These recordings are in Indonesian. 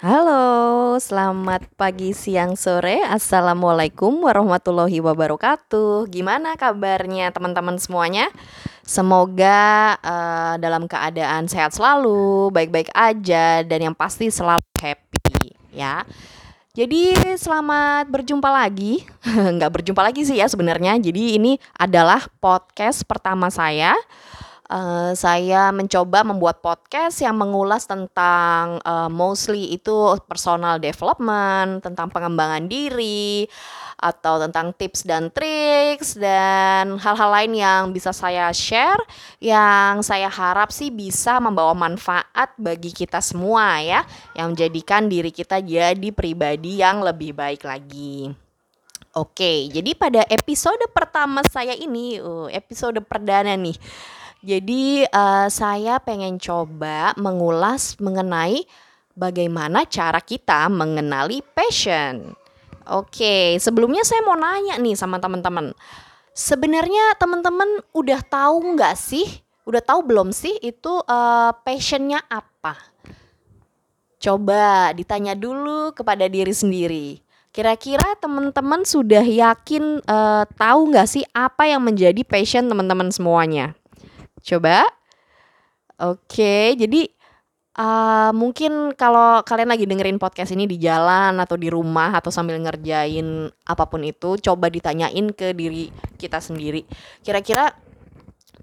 Halo, selamat pagi, siang, sore. Assalamualaikum warahmatullahi wabarakatuh. Gimana kabarnya teman-teman semuanya? Semoga uh, dalam keadaan sehat selalu, baik-baik aja, dan yang pasti selalu happy ya. Jadi selamat berjumpa lagi, nggak berjumpa lagi sih ya sebenarnya. Jadi ini adalah podcast pertama saya Uh, saya mencoba membuat podcast yang mengulas tentang uh, mostly itu personal development, tentang pengembangan diri, atau tentang tips dan triks dan hal-hal lain yang bisa saya share yang saya harap sih bisa membawa manfaat bagi kita semua ya, yang menjadikan diri kita jadi pribadi yang lebih baik lagi. Oke, jadi pada episode pertama saya ini, uh, episode perdana nih jadi uh, saya pengen coba mengulas mengenai bagaimana cara kita mengenali passion. Oke, sebelumnya saya mau nanya nih sama teman-teman. Sebenarnya teman-teman udah tahu nggak sih? Udah tahu belum sih itu uh, passionnya apa? Coba ditanya dulu kepada diri sendiri. Kira-kira teman-teman sudah yakin uh, tahu nggak sih apa yang menjadi passion teman-teman semuanya? Coba. Oke, jadi uh, mungkin kalau kalian lagi dengerin podcast ini di jalan atau di rumah atau sambil ngerjain apa pun itu, coba ditanyain ke diri kita sendiri. Kira-kira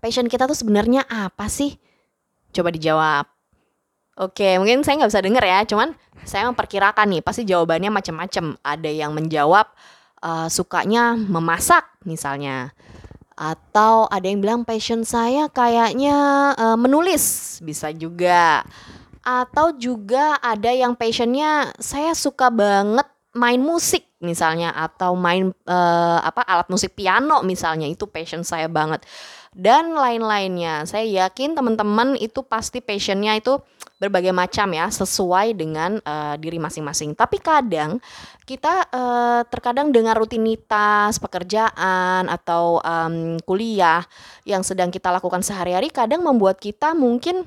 passion kita tuh sebenarnya apa sih? Coba dijawab. Oke, mungkin saya nggak bisa denger ya, cuman saya memperkirakan nih, pasti jawabannya macam-macam. Ada yang menjawab uh, sukanya memasak misalnya atau ada yang bilang passion saya kayaknya uh, menulis. Bisa juga. Atau juga ada yang passionnya saya suka banget main musik misalnya. Atau main uh, apa alat musik piano misalnya. Itu passion saya banget dan lain-lainnya saya yakin teman-teman itu pasti passionnya itu berbagai macam ya sesuai dengan uh, diri masing-masing. Tapi kadang kita uh, terkadang dengan rutinitas pekerjaan atau um, kuliah yang sedang kita lakukan sehari-hari kadang membuat kita mungkin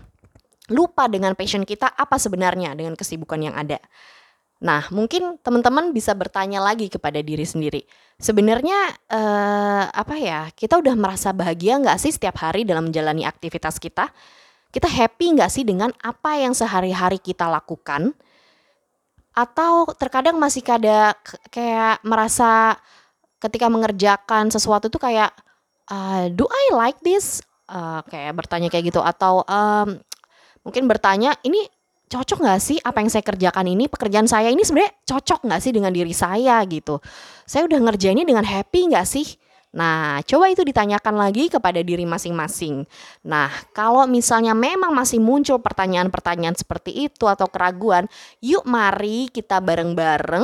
lupa dengan passion kita apa sebenarnya dengan kesibukan yang ada. Nah, mungkin teman-teman bisa bertanya lagi kepada diri sendiri. Sebenarnya uh, apa ya? Kita udah merasa bahagia nggak sih setiap hari dalam menjalani aktivitas kita? Kita happy nggak sih dengan apa yang sehari-hari kita lakukan? Atau terkadang masih ada kayak merasa ketika mengerjakan sesuatu itu kayak uh, do I like this? Uh, kayak bertanya kayak gitu atau um, mungkin bertanya ini cocok nggak sih apa yang saya kerjakan ini pekerjaan saya ini sebenarnya cocok nggak sih dengan diri saya gitu saya udah ngerjainnya dengan happy nggak sih Nah, coba itu ditanyakan lagi kepada diri masing-masing. Nah, kalau misalnya memang masih muncul pertanyaan-pertanyaan seperti itu atau keraguan, yuk mari kita bareng-bareng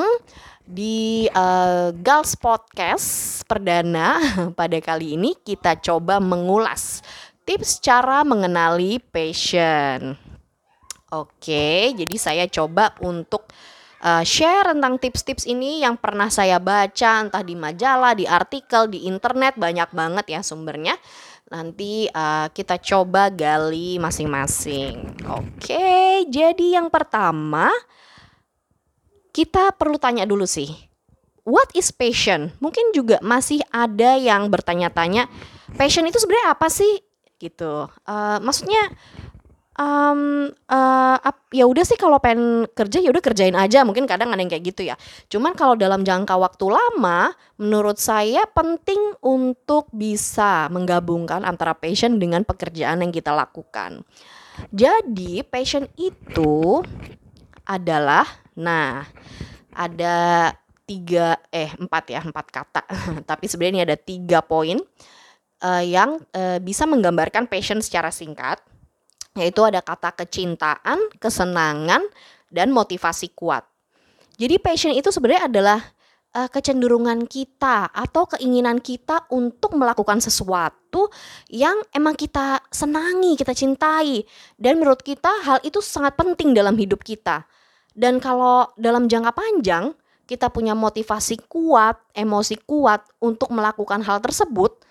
di uh, Gals Podcast perdana pada kali ini kita coba mengulas tips cara mengenali passion. Oke, jadi saya coba untuk uh, share tentang tips-tips ini yang pernah saya baca entah di majalah, di artikel, di internet banyak banget ya sumbernya. Nanti uh, kita coba gali masing-masing. Oke, jadi yang pertama kita perlu tanya dulu sih. What is passion? Mungkin juga masih ada yang bertanya-tanya, passion itu sebenarnya apa sih? Gitu. Uh, maksudnya um, uh, ya udah sih kalau pengen kerja ya udah kerjain aja. Mungkin kadang ada yang kayak gitu ya. Cuman kalau dalam jangka waktu lama menurut saya penting untuk bisa menggabungkan antara passion dengan pekerjaan yang kita lakukan. Jadi passion itu adalah nah ada tiga eh empat ya empat kata. Tapi sebenarnya ada tiga poin uh, yang uh, bisa menggambarkan passion secara singkat yaitu ada kata kecintaan, kesenangan, dan motivasi kuat. Jadi passion itu sebenarnya adalah uh, kecenderungan kita atau keinginan kita untuk melakukan sesuatu yang emang kita senangi, kita cintai. Dan menurut kita hal itu sangat penting dalam hidup kita. Dan kalau dalam jangka panjang kita punya motivasi kuat, emosi kuat untuk melakukan hal tersebut,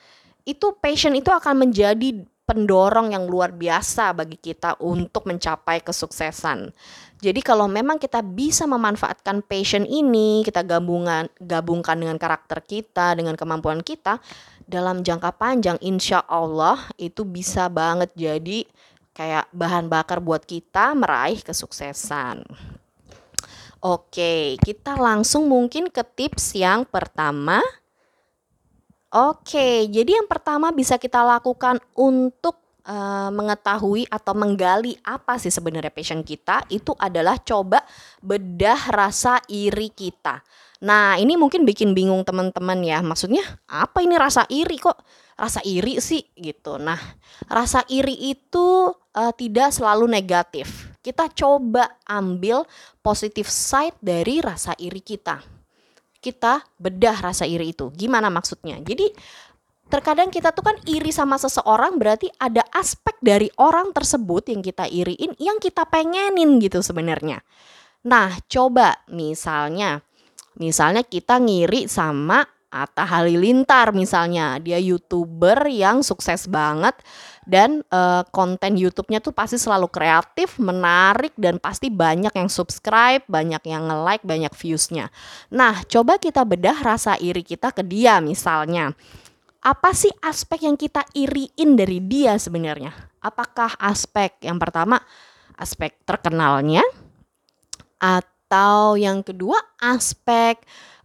itu passion itu akan menjadi pendorong yang luar biasa bagi kita untuk mencapai kesuksesan. Jadi kalau memang kita bisa memanfaatkan passion ini, kita gabungan gabungkan dengan karakter kita, dengan kemampuan kita dalam jangka panjang, insya Allah itu bisa banget jadi kayak bahan bakar buat kita meraih kesuksesan. Oke, kita langsung mungkin ke tips yang pertama. Oke, jadi yang pertama bisa kita lakukan untuk uh, mengetahui atau menggali apa sih sebenarnya passion kita itu adalah coba bedah rasa iri kita. Nah, ini mungkin bikin bingung teman-teman ya. Maksudnya apa ini rasa iri kok? Rasa iri sih gitu. Nah, rasa iri itu uh, tidak selalu negatif. Kita coba ambil positif side dari rasa iri kita. Kita bedah rasa iri itu. Gimana maksudnya? Jadi terkadang kita tuh kan iri sama seseorang berarti ada aspek dari orang tersebut yang kita iriin yang kita pengenin gitu sebenarnya. Nah, coba misalnya misalnya kita ngiri sama Atta Halilintar misalnya, dia YouTuber yang sukses banget dan uh, konten YouTube-nya tuh pasti selalu kreatif, menarik dan pasti banyak yang subscribe, banyak yang nge-like, banyak views-nya. Nah, coba kita bedah rasa iri kita ke dia misalnya apa sih aspek yang kita iriin dari dia sebenarnya? Apakah aspek yang pertama aspek terkenalnya atau yang kedua aspek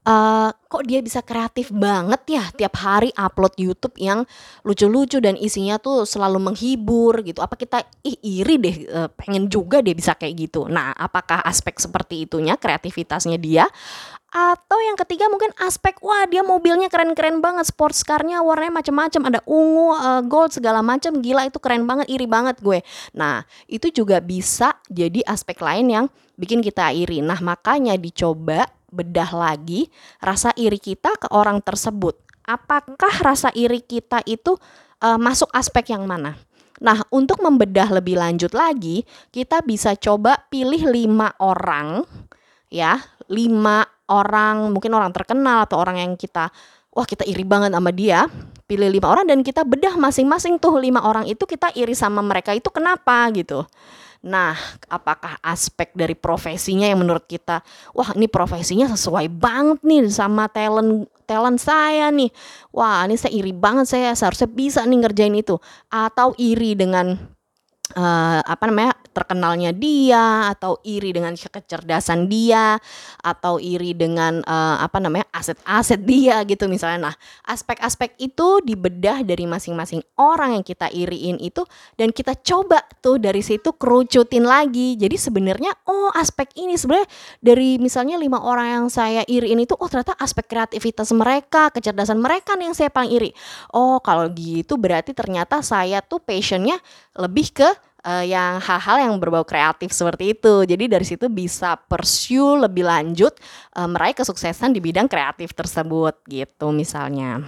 uh, kok dia bisa kreatif banget ya tiap hari upload YouTube yang lucu-lucu dan isinya tuh selalu menghibur gitu. Apa kita ih iri deh uh, pengen juga dia bisa kayak gitu. Nah, apakah aspek seperti itunya kreativitasnya dia atau yang ketiga mungkin aspek wah dia mobilnya keren-keren banget sports car-nya warnanya macam-macam ada ungu uh, gold segala macam gila itu keren banget iri banget gue nah itu juga bisa jadi aspek lain yang bikin kita iri nah makanya dicoba bedah lagi rasa iri kita ke orang tersebut. Apakah rasa iri kita itu uh, masuk aspek yang mana? Nah, untuk membedah lebih lanjut lagi, kita bisa coba pilih lima orang, ya, lima orang mungkin orang terkenal atau orang yang kita wah kita iri banget sama dia. Pilih lima orang dan kita bedah masing-masing tuh lima orang itu kita iri sama mereka itu kenapa gitu Nah, apakah aspek dari profesinya yang menurut kita, wah ini profesinya sesuai banget nih sama talent talent saya nih. Wah, ini saya iri banget saya seharusnya bisa nih ngerjain itu. Atau iri dengan uh, apa namanya terkenalnya dia atau iri dengan kecerdasan dia atau iri dengan uh, apa namanya aset-aset dia gitu misalnya. Nah aspek-aspek itu dibedah dari masing-masing orang yang kita iriin itu dan kita coba tuh dari situ kerucutin lagi. Jadi sebenarnya oh aspek ini sebenarnya dari misalnya lima orang yang saya iriin itu oh ternyata aspek kreativitas mereka kecerdasan mereka nih yang saya paling iri. Oh kalau gitu berarti ternyata saya tuh passionnya lebih ke uh, yang hal-hal yang berbau kreatif seperti itu. Jadi dari situ bisa pursue lebih lanjut uh, meraih kesuksesan di bidang kreatif tersebut gitu misalnya.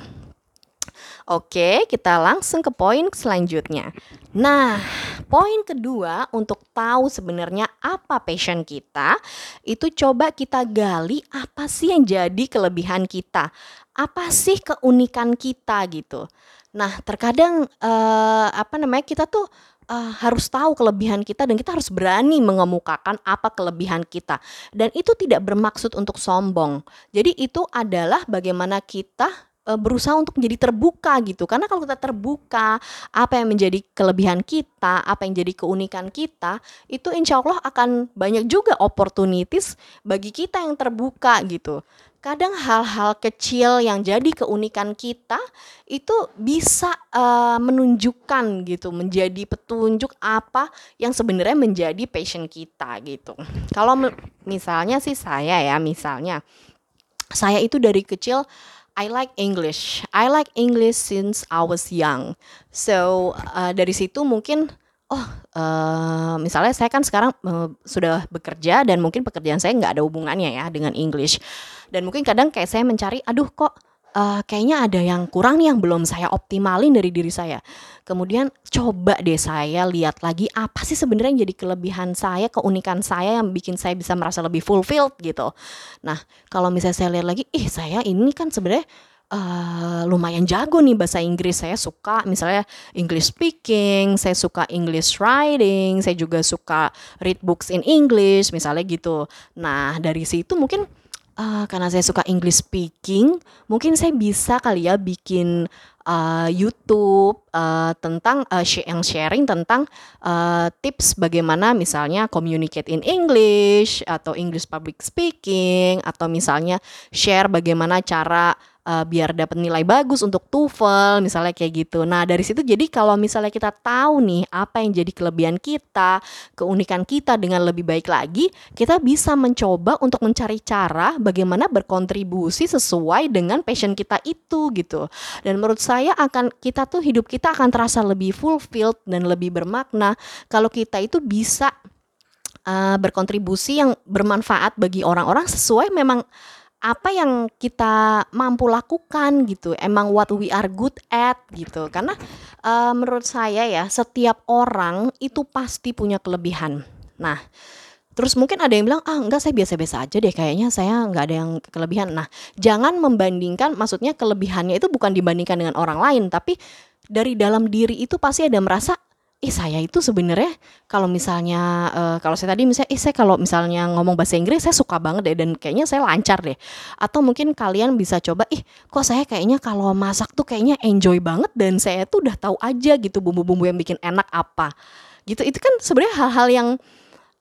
Oke, kita langsung ke poin selanjutnya. Nah, poin kedua untuk tahu sebenarnya apa passion kita, itu coba kita gali apa sih yang jadi kelebihan kita. Apa sih keunikan kita gitu. Nah, terkadang uh, apa namanya kita tuh uh, harus tahu kelebihan kita dan kita harus berani mengemukakan apa kelebihan kita. Dan itu tidak bermaksud untuk sombong. Jadi itu adalah bagaimana kita uh, berusaha untuk menjadi terbuka gitu. Karena kalau kita terbuka, apa yang menjadi kelebihan kita, apa yang jadi keunikan kita, itu insya Allah akan banyak juga opportunities bagi kita yang terbuka gitu kadang hal-hal kecil yang jadi keunikan kita itu bisa uh, menunjukkan gitu menjadi petunjuk apa yang sebenarnya menjadi passion kita gitu. Kalau misalnya sih saya ya misalnya saya itu dari kecil I like English. I like English since I was young. So uh, dari situ mungkin oh uh, misalnya saya kan sekarang uh, sudah bekerja dan mungkin pekerjaan saya nggak ada hubungannya ya dengan English dan mungkin kadang kayak saya mencari aduh kok uh, kayaknya ada yang kurang nih yang belum saya optimalin dari diri saya. Kemudian coba deh saya lihat lagi apa sih sebenarnya yang jadi kelebihan saya, keunikan saya yang bikin saya bisa merasa lebih fulfilled gitu. Nah, kalau misalnya saya lihat lagi, ih saya ini kan sebenarnya uh, lumayan jago nih bahasa Inggris. Saya suka misalnya English speaking, saya suka English writing, saya juga suka read books in English misalnya gitu. Nah, dari situ mungkin uh, karena saya suka English speaking, mungkin saya bisa kali ya bikin uh, YouTube uh, tentang uh, yang sharing tentang uh, tips bagaimana misalnya communicate in English atau English public speaking atau misalnya share bagaimana cara uh, biar dapat nilai bagus untuk TOEFL misalnya kayak gitu. Nah, dari situ jadi kalau misalnya kita tahu nih apa yang jadi kelebihan kita, keunikan kita dengan lebih baik lagi, kita bisa mencoba untuk mencari cara bagaimana berkontribusi sesuai dengan passion kita itu gitu. Dan menurut saya akan kita tuh hidup kita akan terasa lebih fulfilled dan lebih bermakna kalau kita itu bisa uh, berkontribusi yang bermanfaat bagi orang-orang sesuai memang apa yang kita mampu lakukan gitu? Emang what we are good at gitu. Karena uh, menurut saya ya setiap orang itu pasti punya kelebihan. Nah terus mungkin ada yang bilang ah enggak saya biasa-biasa aja deh. Kayaknya saya nggak ada yang kelebihan. Nah jangan membandingkan maksudnya kelebihannya itu bukan dibandingkan dengan orang lain tapi dari dalam diri itu pasti ada merasa ih saya itu sebenarnya kalau misalnya uh, kalau saya tadi misalnya ih saya kalau misalnya ngomong bahasa Inggris saya suka banget deh dan kayaknya saya lancar deh. Atau mungkin kalian bisa coba ih kok saya kayaknya kalau masak tuh kayaknya enjoy banget dan saya tuh udah tahu aja gitu bumbu-bumbu yang bikin enak apa. Gitu. Itu kan sebenarnya hal-hal yang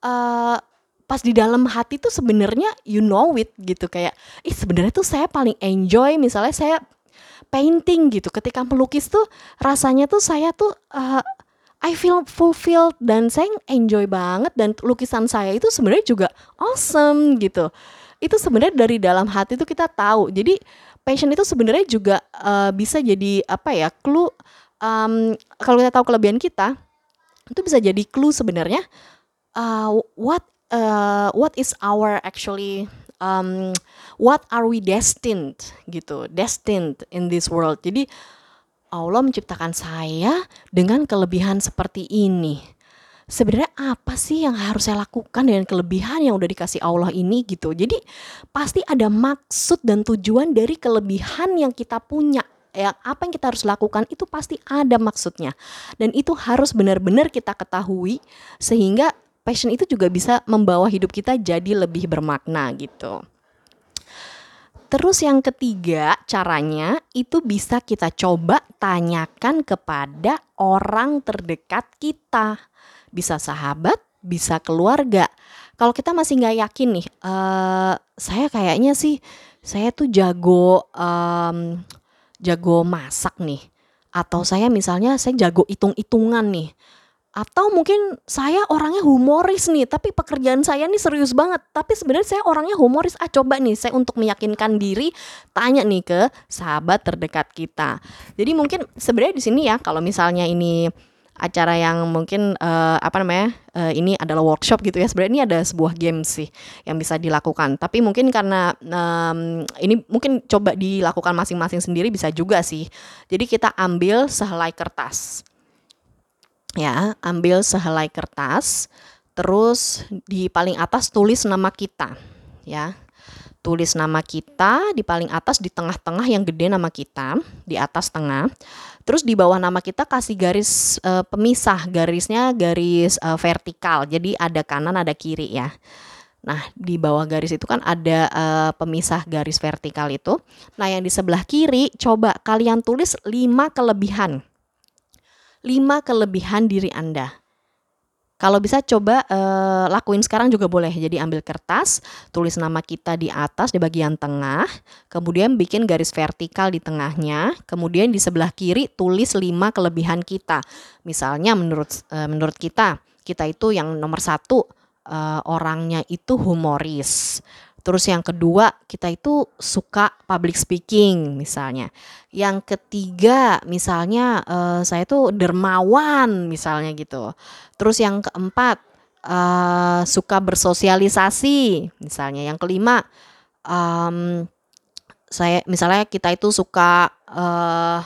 uh, pas di dalam hati tuh sebenarnya you know it gitu. Kayak ih sebenarnya tuh saya paling enjoy misalnya saya painting gitu. Ketika melukis tuh rasanya tuh saya tuh uh, I feel fulfilled dan saya enjoy banget dan lukisan saya itu sebenarnya juga awesome gitu. Itu sebenarnya dari dalam hati itu kita tahu. Jadi passion itu sebenarnya juga uh, bisa jadi apa ya clue um, kalau kita tahu kelebihan kita itu bisa jadi clue sebenarnya uh, what uh, what is our actually um, what are we destined gitu destined in this world. Jadi Allah menciptakan saya dengan kelebihan seperti ini. Sebenarnya apa sih yang harus saya lakukan dengan kelebihan yang udah dikasih Allah ini gitu. Jadi pasti ada maksud dan tujuan dari kelebihan yang kita punya. Ya, apa yang kita harus lakukan itu pasti ada maksudnya. Dan itu harus benar-benar kita ketahui sehingga passion itu juga bisa membawa hidup kita jadi lebih bermakna gitu. Terus yang ketiga caranya itu bisa kita coba tanyakan kepada orang terdekat kita. Bisa sahabat, bisa keluarga. Kalau kita masih nggak yakin nih, uh, saya kayaknya sih saya tuh jago um, jago masak nih. Atau saya misalnya saya jago hitung-hitungan nih atau mungkin saya orangnya humoris nih tapi pekerjaan saya nih serius banget. Tapi sebenarnya saya orangnya humoris. Ah coba nih saya untuk meyakinkan diri tanya nih ke sahabat terdekat kita. Jadi mungkin sebenarnya di sini ya kalau misalnya ini acara yang mungkin uh, apa namanya uh, ini adalah workshop gitu ya sebenarnya ini ada sebuah game sih yang bisa dilakukan. Tapi mungkin karena um, ini mungkin coba dilakukan masing-masing sendiri bisa juga sih. Jadi kita ambil sehelai kertas ya ambil sehelai kertas terus di paling atas tulis nama kita ya. Tulis nama kita di paling atas di tengah-tengah yang gede nama kita di atas tengah. Terus di bawah nama kita kasih garis e, pemisah garisnya garis e, vertikal. Jadi ada kanan ada kiri ya. Nah, di bawah garis itu kan ada e, pemisah garis vertikal itu. Nah, yang di sebelah kiri coba kalian tulis 5 kelebihan 5 kelebihan diri Anda. Kalau bisa coba uh, lakuin sekarang juga boleh. Jadi ambil kertas, tulis nama kita di atas di bagian tengah, kemudian bikin garis vertikal di tengahnya, kemudian di sebelah kiri tulis 5 kelebihan kita. Misalnya menurut uh, menurut kita, kita itu yang nomor satu uh, orangnya itu humoris. Terus yang kedua, kita itu suka public speaking misalnya. Yang ketiga, misalnya uh, saya tuh dermawan misalnya gitu. Terus yang keempat, uh, suka bersosialisasi misalnya. Yang kelima, um, saya misalnya kita itu suka uh,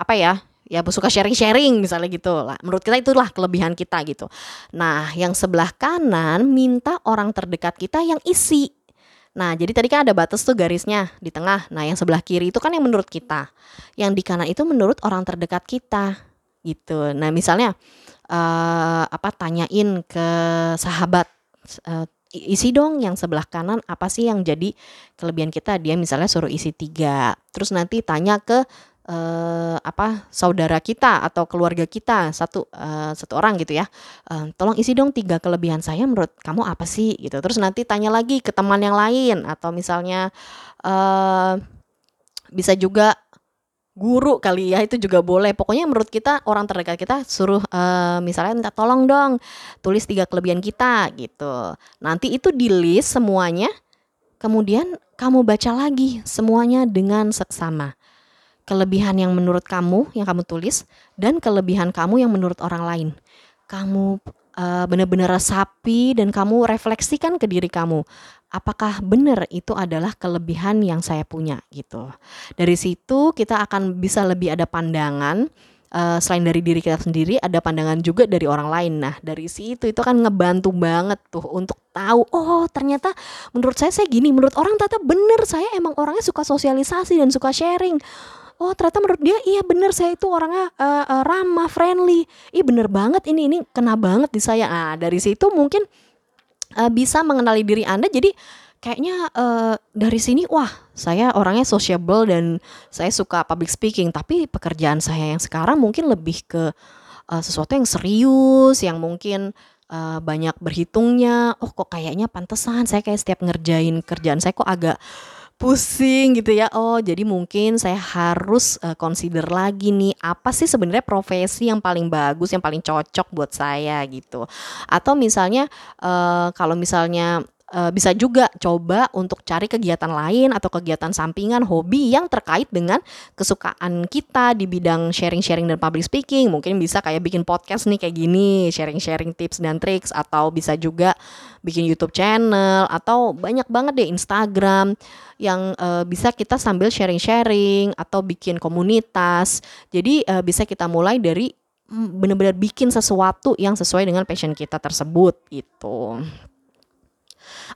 apa ya? ya suka sharing-sharing misalnya gitu lah. Menurut kita itulah kelebihan kita gitu. Nah, yang sebelah kanan minta orang terdekat kita yang isi Nah, jadi tadi kan ada batas tuh garisnya di tengah. Nah, yang sebelah kiri itu kan yang menurut kita. Yang di kanan itu menurut orang terdekat kita. Gitu. Nah, misalnya uh, apa tanyain ke sahabat uh, isi dong yang sebelah kanan apa sih yang jadi kelebihan kita dia misalnya suruh isi tiga terus nanti tanya ke uh, apa saudara kita atau keluarga kita satu uh, satu orang gitu ya. Uh, tolong isi dong tiga kelebihan saya menurut kamu apa sih? Gitu. Terus nanti tanya lagi ke teman yang lain atau misalnya uh, bisa juga guru kali ya itu juga boleh. Pokoknya menurut kita orang terdekat kita suruh uh, misalnya minta tolong dong tulis tiga kelebihan kita gitu. Nanti itu di list semuanya kemudian kamu baca lagi semuanya dengan seksama kelebihan yang menurut kamu yang kamu tulis dan kelebihan kamu yang menurut orang lain kamu uh, benar-benar resapi dan kamu refleksikan ke diri kamu apakah benar itu adalah kelebihan yang saya punya gitu. Dari situ kita akan bisa lebih ada pandangan uh, selain dari diri kita sendiri ada pandangan juga dari orang lain. Nah, dari situ itu kan ngebantu banget tuh untuk tahu oh ternyata menurut saya saya gini, menurut orang ternyata bener saya emang orangnya suka sosialisasi dan suka sharing. Oh ternyata menurut dia iya bener saya itu orangnya uh, uh, ramah, friendly. Ih bener banget ini ini kena banget di saya. Nah dari situ mungkin uh, bisa mengenali diri Anda jadi kayaknya uh, dari sini wah saya orangnya sociable dan saya suka public speaking tapi pekerjaan saya yang sekarang mungkin lebih ke uh, sesuatu yang serius yang mungkin uh, banyak berhitungnya oh kok kayaknya pantesan saya kayak setiap ngerjain kerjaan saya kok agak pusing gitu ya. Oh, jadi mungkin saya harus uh, consider lagi nih apa sih sebenarnya profesi yang paling bagus, yang paling cocok buat saya gitu. Atau misalnya uh, kalau misalnya uh, bisa juga coba untuk cari kegiatan lain atau kegiatan sampingan hobi yang terkait dengan kesukaan kita di bidang sharing-sharing dan public speaking mungkin bisa kayak bikin podcast nih kayak gini sharing-sharing tips dan tricks atau bisa juga bikin YouTube channel atau banyak banget deh Instagram yang uh, bisa kita sambil sharing-sharing atau bikin komunitas jadi uh, bisa kita mulai dari mm, benar-benar bikin sesuatu yang sesuai dengan passion kita tersebut gitu.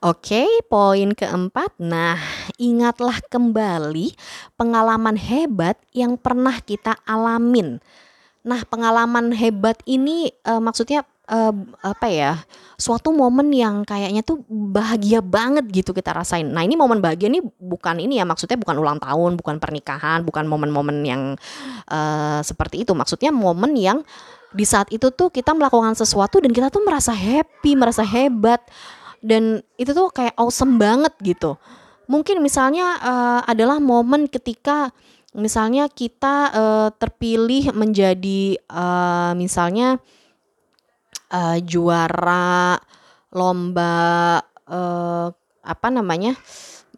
Oke, poin keempat. Nah, ingatlah kembali pengalaman hebat yang pernah kita alamin. Nah, pengalaman hebat ini uh, maksudnya uh, apa ya? Suatu momen yang kayaknya tuh bahagia banget gitu kita rasain. Nah, ini momen bahagia ini bukan ini ya, maksudnya bukan ulang tahun, bukan pernikahan, bukan momen-momen yang uh, seperti itu. Maksudnya momen yang di saat itu tuh kita melakukan sesuatu dan kita tuh merasa happy, merasa hebat dan itu tuh kayak awesome banget gitu. Mungkin misalnya uh, adalah momen ketika misalnya kita uh, terpilih menjadi uh, misalnya uh, juara lomba uh, apa namanya?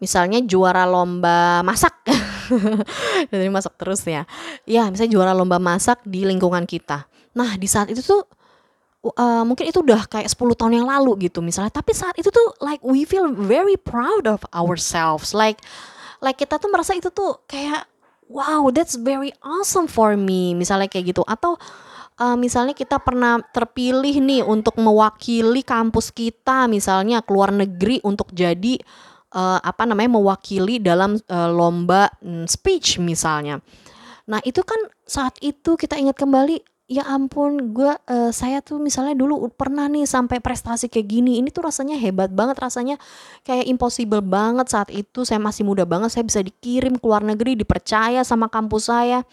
Misalnya juara lomba masak. Jadi masak terus ya. Ya, misalnya juara lomba masak di lingkungan kita. Nah, di saat itu tuh uh, mungkin itu udah kayak 10 tahun yang lalu gitu misalnya. Tapi saat itu tuh like we feel very proud of ourselves. Like like kita tuh merasa itu tuh kayak wow that's very awesome for me misalnya kayak gitu. Atau uh, misalnya kita pernah terpilih nih untuk mewakili kampus kita misalnya keluar negeri untuk jadi uh, apa namanya mewakili dalam uh, lomba mm, speech misalnya. Nah, itu kan saat itu kita ingat kembali ya ampun gue uh, saya tuh misalnya dulu pernah nih sampai prestasi kayak gini ini tuh rasanya hebat banget rasanya kayak impossible banget saat itu saya masih muda banget saya bisa dikirim ke luar negeri dipercaya sama kampus saya.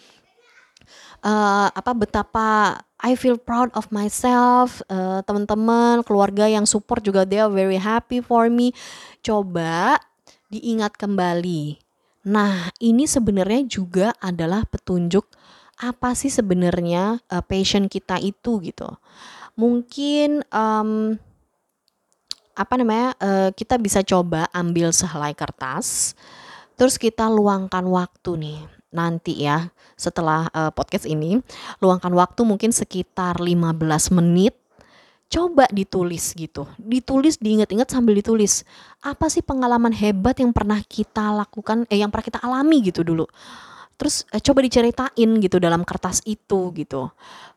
Uh, apa betapa I feel proud of myself uh, teman-teman keluarga yang support juga they are very happy for me. Coba diingat kembali. Nah ini sebenarnya juga adalah petunjuk apa sih sebenarnya uh, passion kita itu gitu. Mungkin um, apa namanya uh, kita bisa coba ambil sehelai kertas, terus kita luangkan waktu nih nanti ya setelah uh, podcast ini luangkan waktu mungkin sekitar 15 menit coba ditulis gitu ditulis diingat-ingat sambil ditulis apa sih pengalaman hebat yang pernah kita lakukan eh yang pernah kita alami gitu dulu terus eh, coba diceritain gitu dalam kertas itu gitu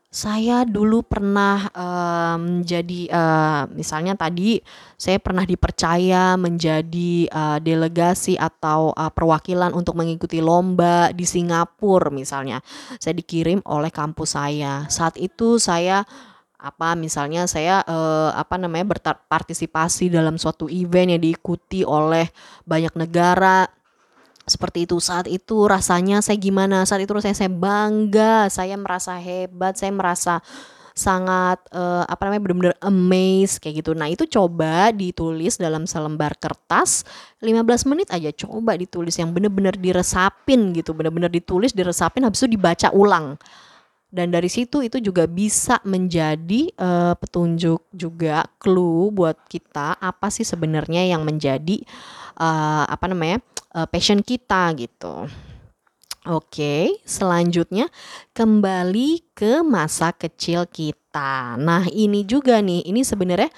saya dulu pernah, mmm, jadi, eee, misalnya tadi saya pernah dipercaya menjadi, eee, delegasi atau, eee, perwakilan untuk mengikuti lomba di Singapura misalnya. Saya dikirim oleh kampus saya. Saat itu saya, apa, misalnya saya, eee, apa namanya, berpartisipasi dalam suatu event yang diikuti oleh banyak negara. Seperti itu, saat itu rasanya saya gimana, saat itu rasanya saya bangga, saya merasa hebat, saya merasa sangat, eee, apa namanya, bener-bener amazed kayak gitu. Nah itu coba ditulis dalam selembar kertas, 15 menit aja coba ditulis yang bener-bener diresapin gitu, bener-bener ditulis, diresapin, habis itu dibaca ulang. Dan dari situ itu juga bisa menjadi, eee, petunjuk juga, clue buat kita apa sih sebenarnya yang menjadi, eee, apa namanya, eee, passion kita gitu. Oke, selanjutnya kembali ke masa kecil kita. Nah ini juga nih, ini sebenarnya,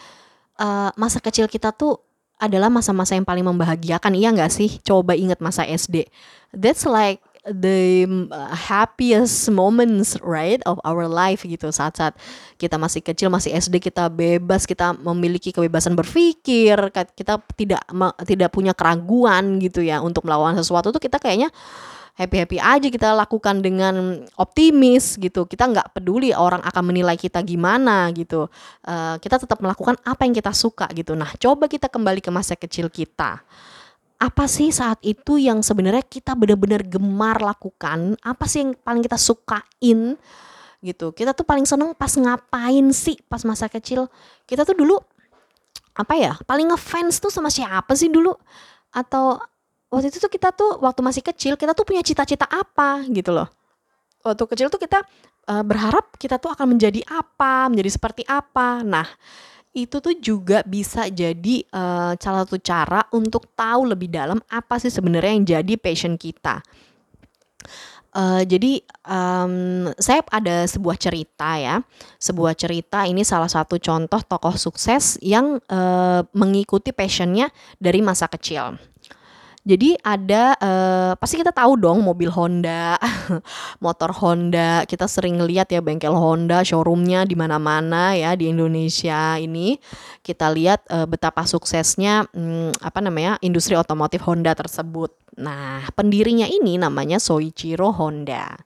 eee, masa kecil kita tuh adalah masa-masa yang paling membahagiakan, iya nggak sih? Coba inget masa SD. That's like the happiest moments right of our life gitu. Saat-saat kita masih kecil masih SD kita bebas kita memiliki kebebasan berpikir kita tidak tidak punya keraguan gitu ya untuk melakukan sesuatu tuh kita kayaknya happy-happy aja kita lakukan dengan optimis gitu. Kita nggak peduli orang akan menilai kita gimana gitu. Uh, kita tetap melakukan apa yang kita suka gitu. Nah coba kita kembali ke masa kecil kita apa sih saat itu yang sebenarnya kita benar-benar gemar lakukan? Apa sih yang paling kita sukain? Gitu. Kita tuh paling seneng pas ngapain sih pas masa kecil? Kita tuh dulu apa ya? Paling ngefans tuh sama siapa sih dulu? Atau waktu itu tuh kita tuh waktu masih kecil kita tuh punya cita-cita apa gitu loh. Waktu kecil tuh kita uh, berharap kita tuh akan menjadi apa, menjadi seperti apa. Nah, itu tuh juga bisa jadi, uh, salah satu cara untuk tahu lebih dalam apa sih sebenarnya yang jadi passion kita. Uh, jadi, um, saya ada sebuah cerita ya, sebuah cerita ini salah satu contoh tokoh sukses yang, uh, mengikuti passionnya dari masa kecil. Jadi ada, eee, pasti kita tahu dong mobil Honda, motor Honda, kita sering lihat ya bengkel Honda, showroomnya di mana-mana ya di Indonesia ini. Kita lihat, eee, betapa suksesnya, mmm, apa namanya, industri otomotif Honda tersebut. Nah, pendirinya ini namanya Soichiro Honda.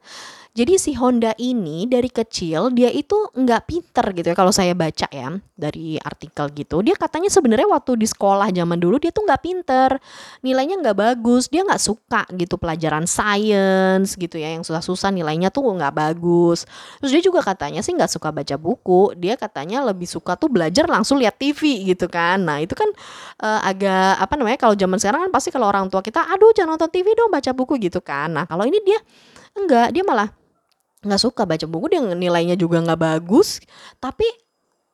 Jadi si Honda ini dari kecil dia itu nggak pinter gitu ya kalau saya baca ya dari artikel gitu. Dia katanya sebenarnya waktu di sekolah zaman dulu dia tuh nggak pinter, nilainya nggak bagus, dia nggak suka gitu pelajaran science gitu ya yang susah-susah nilainya tuh nggak bagus. Terus dia juga katanya sih nggak suka baca buku, dia katanya lebih suka tuh belajar langsung lihat TV gitu kan. Nah itu kan uh, agak apa namanya kalau zaman sekarang kan pasti kalau orang tua kita, aduh jangan nonton TV dong baca buku gitu kan. Nah kalau ini dia enggak, dia malah nggak suka baca buku dia nilainya juga nggak bagus. Tapi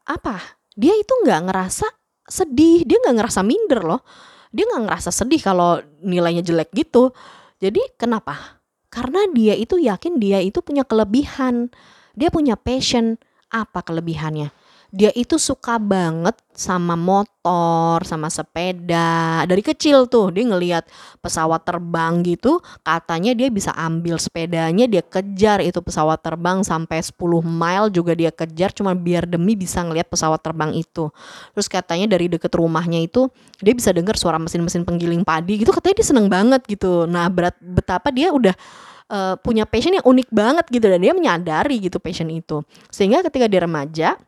apa? Dia itu nggak ngerasa sedih. Dia nggak ngerasa minder loh. Dia nggak ngerasa sedih kalau nilainya jelek gitu. Jadi kenapa? Karena dia itu yakin dia itu punya kelebihan. Dia punya passion. Apa kelebihannya dia itu suka banget sama motor, sama sepeda. Dari kecil tuh dia ngelihat pesawat terbang gitu, katanya dia bisa ambil sepedanya dia kejar itu pesawat terbang sampai 10 mile juga dia kejar cuma biar demi bisa ngelihat pesawat terbang itu. Terus katanya dari deket rumahnya itu dia bisa dengar suara mesin-mesin penggiling padi gitu katanya dia seneng banget gitu. Nah, berat betapa dia udah uh, punya passion yang unik banget gitu dan dia menyadari gitu passion itu. Sehingga ketika dia remaja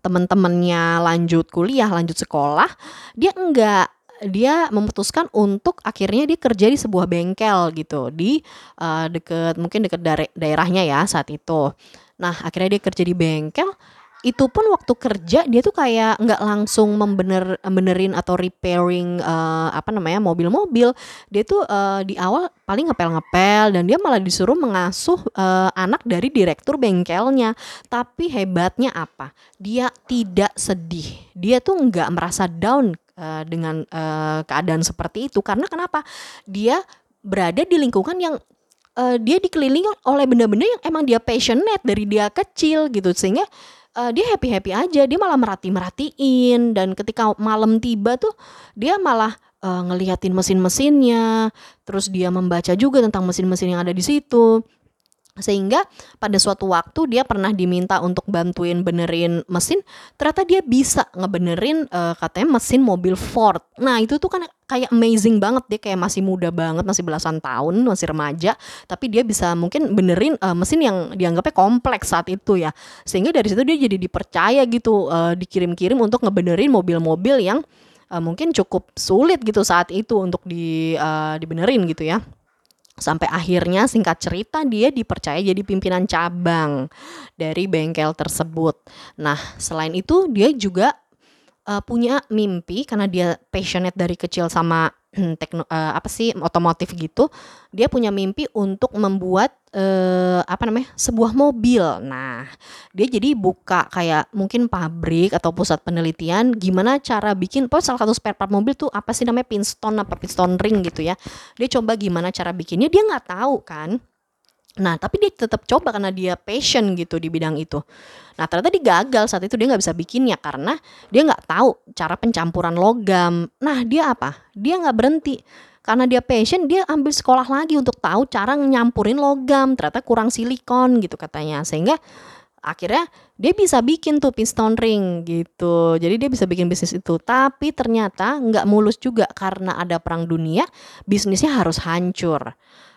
teman-temannya lanjut kuliah, lanjut sekolah, dia enggak dia memutuskan untuk akhirnya dia kerja di sebuah bengkel gitu di uh, deket mungkin deket daerahnya ya saat itu. Nah akhirnya dia kerja di bengkel itu pun waktu kerja dia tuh kayak nggak langsung membener benerin atau repairing uh, apa namanya mobil-mobil. Dia tuh uh, di awal paling ngepel-ngepel dan dia malah disuruh mengasuh uh, anak dari direktur bengkelnya. Tapi hebatnya apa? Dia tidak sedih. Dia tuh nggak merasa down uh, dengan uh, keadaan seperti itu. Karena kenapa? Dia berada di lingkungan yang uh, dia dikelilingi oleh benda-benda yang emang dia passionate dari dia kecil gitu. Sehingga uh, dia happy happy aja dia malah merhati merhatiin dan ketika malam tiba tuh dia malah uh, ngeliatin mesin-mesinnya terus dia membaca juga tentang mesin-mesin yang ada di situ. Sehingga pada suatu waktu dia pernah diminta untuk bantuin benerin mesin ternyata dia bisa ngebenerin uh, katanya mesin mobil Ford. Nah itu tuh kan kayak amazing banget dia kayak masih muda banget masih belasan tahun masih remaja tapi dia bisa mungkin benerin uh, mesin yang dianggapnya kompleks saat itu ya sehingga dari situ dia jadi dipercaya gitu uh, dikirim-kirim untuk ngebenerin mobil-mobil yang uh, mungkin cukup sulit gitu saat itu untuk di uh, dibenerin gitu ya Sampai akhirnya singkat cerita dia dipercaya jadi pimpinan cabang dari bengkel tersebut. Nah, selain itu dia juga uh, punya mimpi karena dia passionate dari kecil sama tekno uh, apa sih otomotif gitu dia punya mimpi untuk membuat uh, apa namanya sebuah mobil. Nah dia jadi buka kayak mungkin pabrik atau pusat penelitian gimana cara bikin pokoknya salah satu spare part mobil tuh apa sih namanya piston apa piston ring gitu ya. Dia coba gimana cara bikinnya dia nggak tahu kan Nah, tapi dia tetap coba karena dia passion gitu di bidang itu. Nah, ternyata dia gagal saat itu dia nggak bisa bikinnya karena dia nggak tahu cara pencampuran logam. Nah, dia apa? Dia nggak berhenti. Karena dia passion, dia ambil sekolah lagi untuk tahu cara nyampurin logam. Ternyata kurang silikon gitu katanya. Sehingga akhirnya dia bisa bikin tuh piston ring gitu. Jadi dia bisa bikin bisnis itu. Tapi ternyata nggak mulus juga karena ada perang dunia, bisnisnya harus hancur.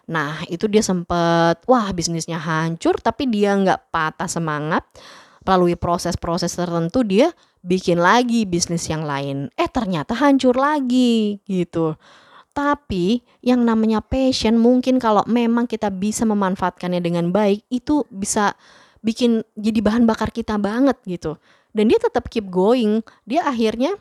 Nah itu dia sempet wah bisnisnya hancur tapi dia nggak patah semangat melalui proses-proses tertentu dia bikin lagi bisnis yang lain. Eh ternyata hancur lagi gitu. Tapi yang namanya passion mungkin kalau memang kita bisa memanfaatkannya dengan baik itu bisa bikin jadi bahan bakar kita banget gitu. Dan dia tetap keep going. Dia akhirnya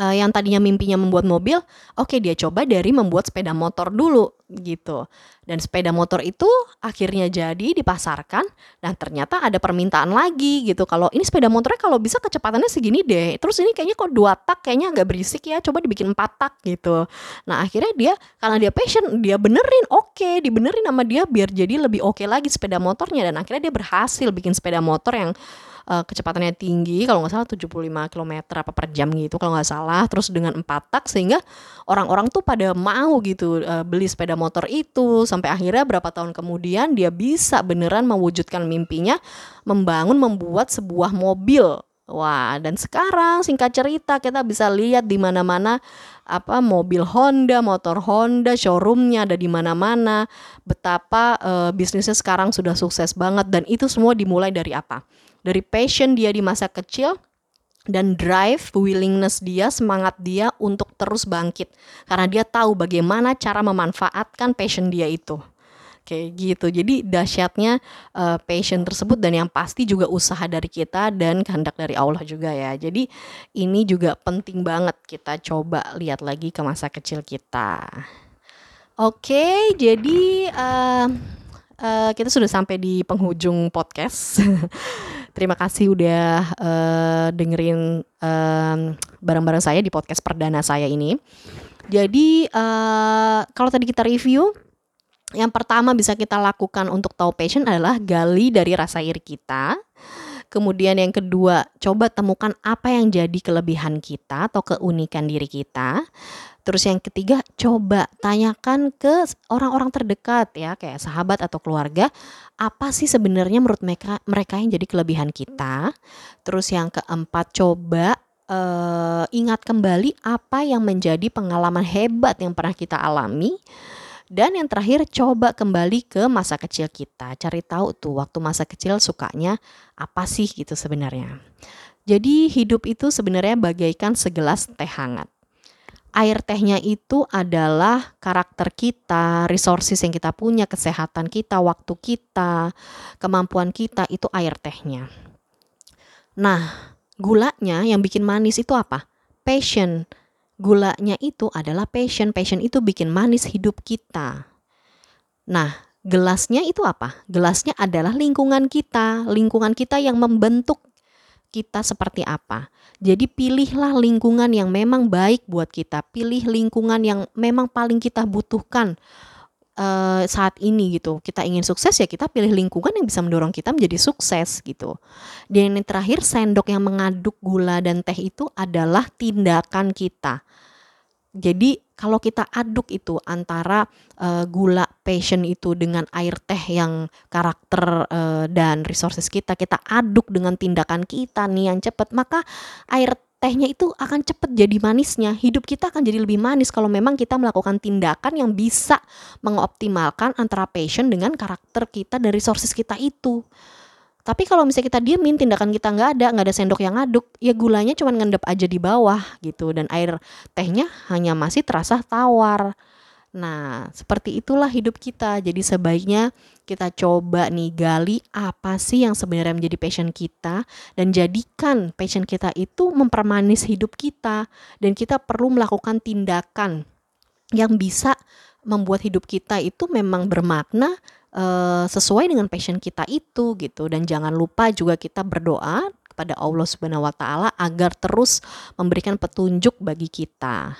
uh, yang tadinya mimpinya membuat mobil, oke okay, dia coba dari membuat sepeda motor dulu gitu. Dan sepeda motor itu akhirnya jadi dipasarkan dan ternyata ada permintaan lagi gitu. Kalau ini sepeda motornya kalau bisa kecepatannya segini deh. Terus ini kayaknya kok dua tak kayaknya agak berisik ya. Coba dibikin empat tak gitu. Nah akhirnya dia karena dia passion dia benerin oke okay, dibenerin sama dia biar jadi lebih oke okay lagi sepeda motornya dan akhirnya dia berhasil bikin sepeda motor yang uh, kecepatannya tinggi kalau nggak salah 75 km apa per jam gitu kalau nggak salah terus dengan empat tak sehingga orang-orang tuh pada mau gitu uh, beli sepeda motor itu sampai akhirnya berapa tahun kemudian dia bisa beneran mewujudkan mimpinya membangun membuat sebuah mobil Wah, dan sekarang singkat cerita kita bisa lihat di mana-mana apa mobil Honda, motor Honda, showroomnya ada di mana-mana. Betapa uh, bisnisnya sekarang sudah sukses banget dan itu semua dimulai dari apa? dari passion dia di masa kecil dan drive, willingness dia, semangat dia untuk terus bangkit karena dia tahu bagaimana cara memanfaatkan passion dia itu. Kayak gitu. Jadi dahsyatnya uh, passion tersebut dan yang pasti juga usaha dari kita dan kehendak dari Allah juga ya. Jadi ini juga penting banget kita coba lihat lagi ke masa kecil kita. Oke, jadi uh, uh, kita sudah sampai di penghujung podcast. Terima kasih udah uh, dengerin barang bareng-bareng saya di podcast perdana saya ini. Jadi uh, kalau tadi kita review, yang pertama bisa kita lakukan untuk tahu passion adalah gali dari rasa iri kita. Kemudian yang kedua, coba temukan apa yang jadi kelebihan kita atau keunikan diri kita. Terus yang ketiga, coba tanyakan ke orang-orang terdekat ya, kayak sahabat atau keluarga, apa sih sebenarnya menurut mereka mereka yang jadi kelebihan kita. Terus yang keempat, coba uh, ingat kembali apa yang menjadi pengalaman hebat yang pernah kita alami. Dan yang terakhir coba kembali ke masa kecil kita. Cari tahu tuh waktu masa kecil sukanya apa sih gitu sebenarnya. Jadi hidup itu sebenarnya bagaikan segelas teh hangat air tehnya itu adalah karakter kita, resources yang kita punya, kesehatan kita, waktu kita, kemampuan kita itu air tehnya. Nah, gulanya yang bikin manis itu apa? Passion. Gulanya itu adalah passion. Passion itu bikin manis hidup kita. Nah, gelasnya itu apa? Gelasnya adalah lingkungan kita, lingkungan kita yang membentuk kita seperti apa. Jadi pilihlah lingkungan yang memang baik buat kita, pilih lingkungan yang memang paling kita butuhkan uh, saat ini gitu. Kita ingin sukses ya kita pilih lingkungan yang bisa mendorong kita menjadi sukses gitu. Dan yang terakhir sendok yang mengaduk gula dan teh itu adalah tindakan kita. Jadi kalau kita aduk itu antara uh, gula passion itu dengan air teh yang karakter uh, dan resources kita kita aduk dengan tindakan kita nih yang cepat maka air tehnya itu akan cepat jadi manisnya. Hidup kita akan jadi lebih manis kalau memang kita melakukan tindakan yang bisa mengoptimalkan antara passion dengan karakter kita dan resources kita itu. Tapi kalau misalnya kita diemin tindakan kita nggak ada, nggak ada sendok yang ngaduk, ya gulanya cuma ngendap aja di bawah gitu dan air tehnya hanya masih terasa tawar. Nah, seperti itulah hidup kita. Jadi sebaiknya kita coba nih gali apa sih yang sebenarnya menjadi passion kita dan jadikan passion kita itu mempermanis hidup kita dan kita perlu melakukan tindakan yang bisa membuat hidup kita itu memang bermakna uh, sesuai dengan passion kita itu gitu dan jangan lupa juga kita berdoa kepada Allah Subhanahu wa taala agar terus memberikan petunjuk bagi kita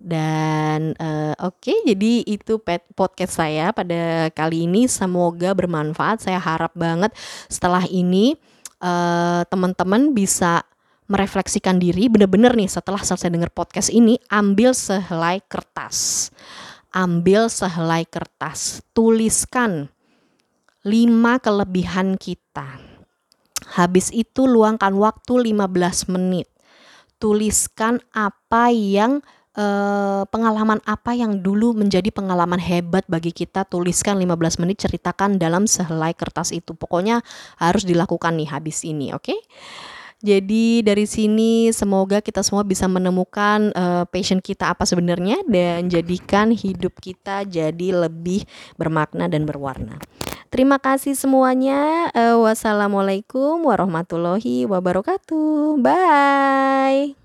dan uh, oke, okay, jadi itu podcast saya pada kali ini. Semoga bermanfaat. Saya harap banget setelah ini uh, teman-teman bisa merefleksikan diri. Bener-bener nih setelah selesai dengar podcast ini, ambil sehelai kertas, ambil sehelai kertas, tuliskan lima kelebihan kita. Habis itu luangkan waktu 15 menit. Tuliskan apa yang uh, pengalaman apa yang dulu menjadi pengalaman hebat bagi kita tuliskan 15 menit ceritakan dalam sehelai kertas itu pokoknya harus dilakukan nih habis ini oke okay? Jadi dari sini semoga kita semua bisa menemukan uh, passion kita apa sebenarnya dan jadikan hidup kita jadi lebih bermakna dan berwarna. Terima kasih semuanya. Uh, wassalamualaikum warahmatullahi wabarakatuh. Bye.